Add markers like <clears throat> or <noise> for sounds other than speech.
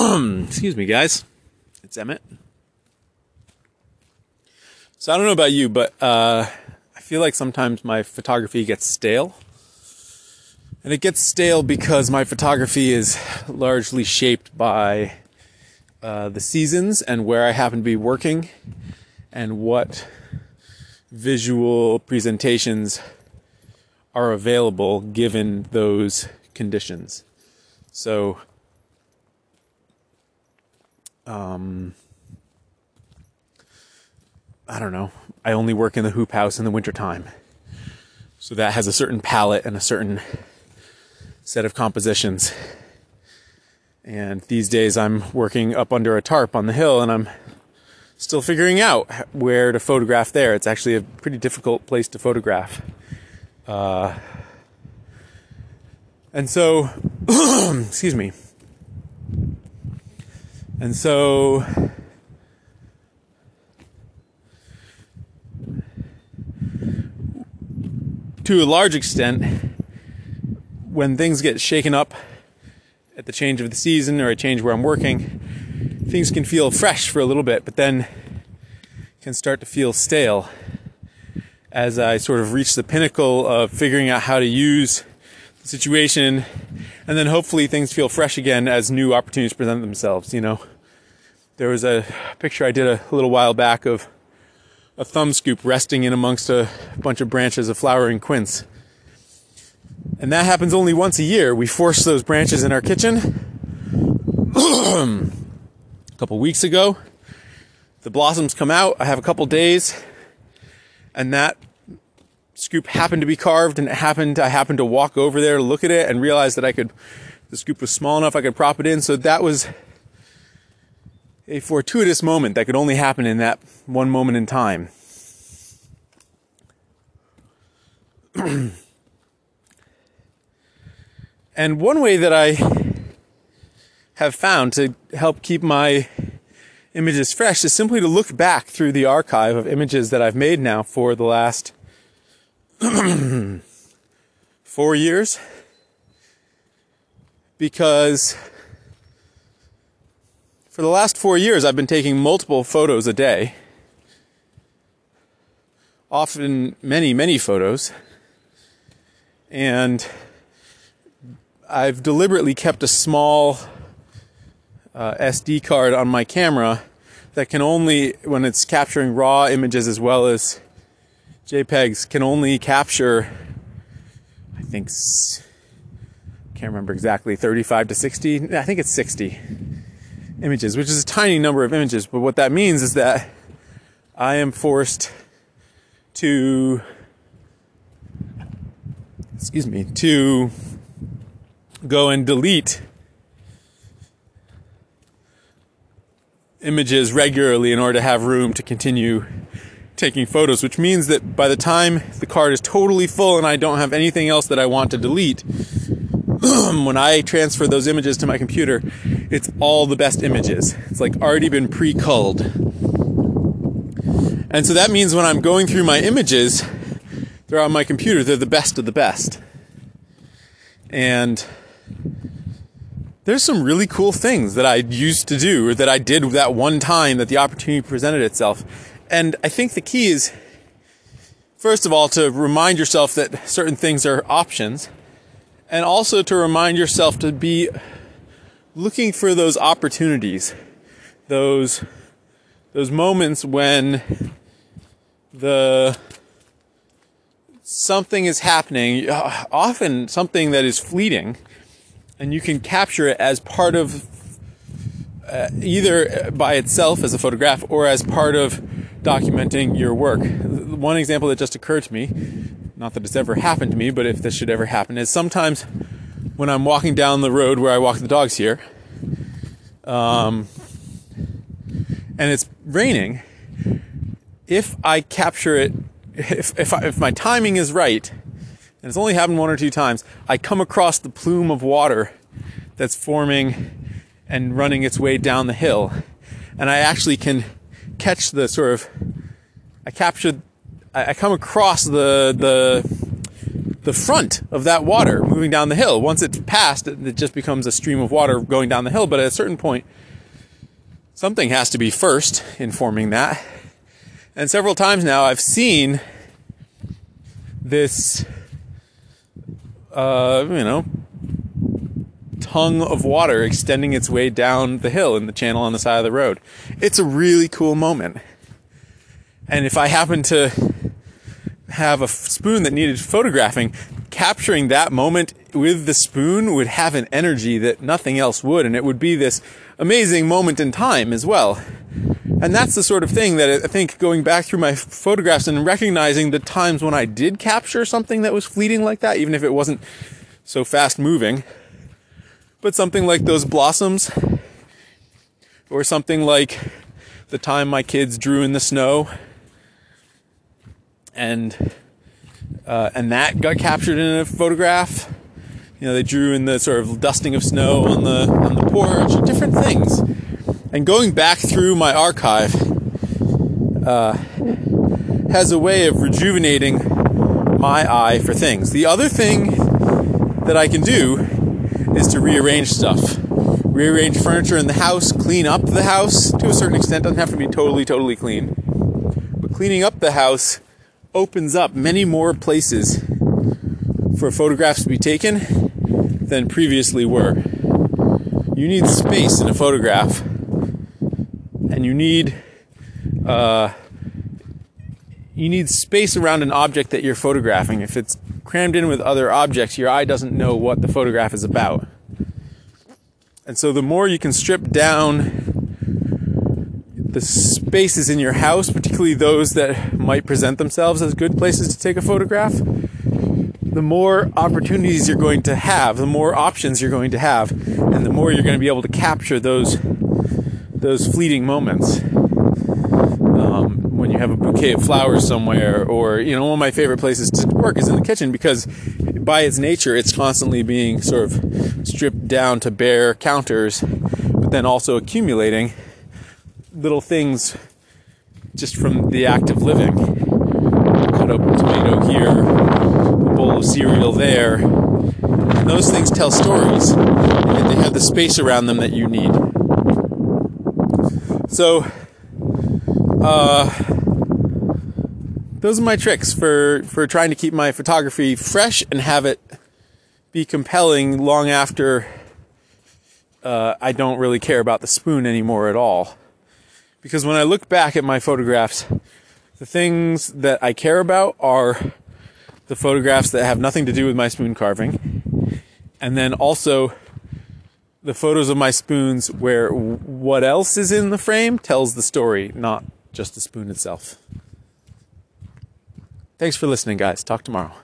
<clears throat> Excuse me, guys. It's Emmett. So I don't know about you, but uh, I feel like sometimes my photography gets stale. And it gets stale because my photography is largely shaped by uh, the seasons and where I happen to be working and what visual presentations are available given those conditions. So, um, I don't know. I only work in the hoop house in the wintertime. So that has a certain palette and a certain set of compositions. And these days I'm working up under a tarp on the hill and I'm still figuring out where to photograph there. It's actually a pretty difficult place to photograph. Uh, and so, <coughs> excuse me. And so, to a large extent, when things get shaken up at the change of the season or a change where I'm working, things can feel fresh for a little bit, but then can start to feel stale as I sort of reach the pinnacle of figuring out how to use the situation and then hopefully things feel fresh again as new opportunities present themselves, you know. There was a picture I did a little while back of a thumb scoop resting in amongst a bunch of branches of flowering quince. And that happens only once a year. We force those branches in our kitchen. a <clears throat> couple weeks ago, the blossoms come out. I have a couple days, and that scoop happened to be carved, and it happened. I happened to walk over there, look at it, and realize that I could. The scoop was small enough I could prop it in. So that was a fortuitous moment that could only happen in that one moment in time. <clears throat> and one way that I have found to help keep my images fresh is simply to look back through the archive of images that I've made now for the last <clears throat> four years. Because for the last four years, I've been taking multiple photos a day. Often many, many photos. And I've deliberately kept a small uh, SD card on my camera that can only, when it's capturing raw images as well as JPEGs, can only capture, I think, can't remember exactly, 35 to 60. I think it's 60 images, which is a tiny number of images. But what that means is that I am forced to, excuse me, to go and delete images regularly in order to have room to continue taking photos, which means that by the time the card is totally full and I don't have anything else that I want to delete, <clears throat> when I transfer those images to my computer, it's all the best images. It's like already been pre-culled. And so that means when I'm going through my images, they're on my computer, they're the best of the best. And there's some really cool things that I used to do or that I did that one time that the opportunity presented itself. And I think the key is, first of all, to remind yourself that certain things are options and also to remind yourself to be looking for those opportunities, those, those moments when the, something is happening, often something that is fleeting, and you can capture it as part of uh, either by itself as a photograph or as part of documenting your work. One example that just occurred to me, not that it's ever happened to me, but if this should ever happen, is sometimes when I'm walking down the road where I walk the dogs here, um, and it's raining, if I capture it, if if, I, if my timing is right, and it's only happened one or two times, I come across the plume of water that's forming and running its way down the hill. And I actually can catch the sort of, I capture, I come across the, the, the front of that water moving down the hill. Once it's passed, it just becomes a stream of water going down the hill. But at a certain point, something has to be first in forming that. And several times now, I've seen this, uh, you know, tongue of water extending its way down the hill in the channel on the side of the road. It's a really cool moment. And if I happen to have a spoon that needed photographing, capturing that moment with the spoon would have an energy that nothing else would. And it would be this amazing moment in time as well. And that's the sort of thing that I think going back through my photographs and recognizing the times when I did capture something that was fleeting like that, even if it wasn't so fast moving, but something like those blossoms, or something like the time my kids drew in the snow and uh, and that got captured in a photograph. You know, they drew in the sort of dusting of snow on the on the porch, different things. And going back through my archive uh, has a way of rejuvenating my eye for things. The other thing that I can do is to rearrange stuff. Rearrange furniture in the house, clean up the house to a certain extent, doesn't have to be totally, totally clean. But cleaning up the house opens up many more places for photographs to be taken than previously were. You need space in a photograph, and you need uh, you need space around an object that you're photographing. If it's crammed in with other objects, your eye doesn't know what the photograph is about. And so, the more you can strip down the spaces in your house, particularly those that might present themselves as good places to take a photograph, the more opportunities you're going to have, the more options you're going to have, and the more you're going to be able to capture those those fleeting moments. Have a bouquet of flowers somewhere, or you know, one of my favorite places to work is in the kitchen because, by its nature, it's constantly being sort of stripped down to bare counters, but then also accumulating little things just from the act of living. Cut open tomato here, a bowl of cereal there. And those things tell stories, and they have the space around them that you need. So, uh, those are my tricks for, for trying to keep my photography fresh and have it be compelling long after uh, I don't really care about the spoon anymore at all. Because when I look back at my photographs, the things that I care about are the photographs that have nothing to do with my spoon carving. And then also the photos of my spoons where what else is in the frame tells the story, not just the spoon itself. Thanks for listening, guys. Talk tomorrow.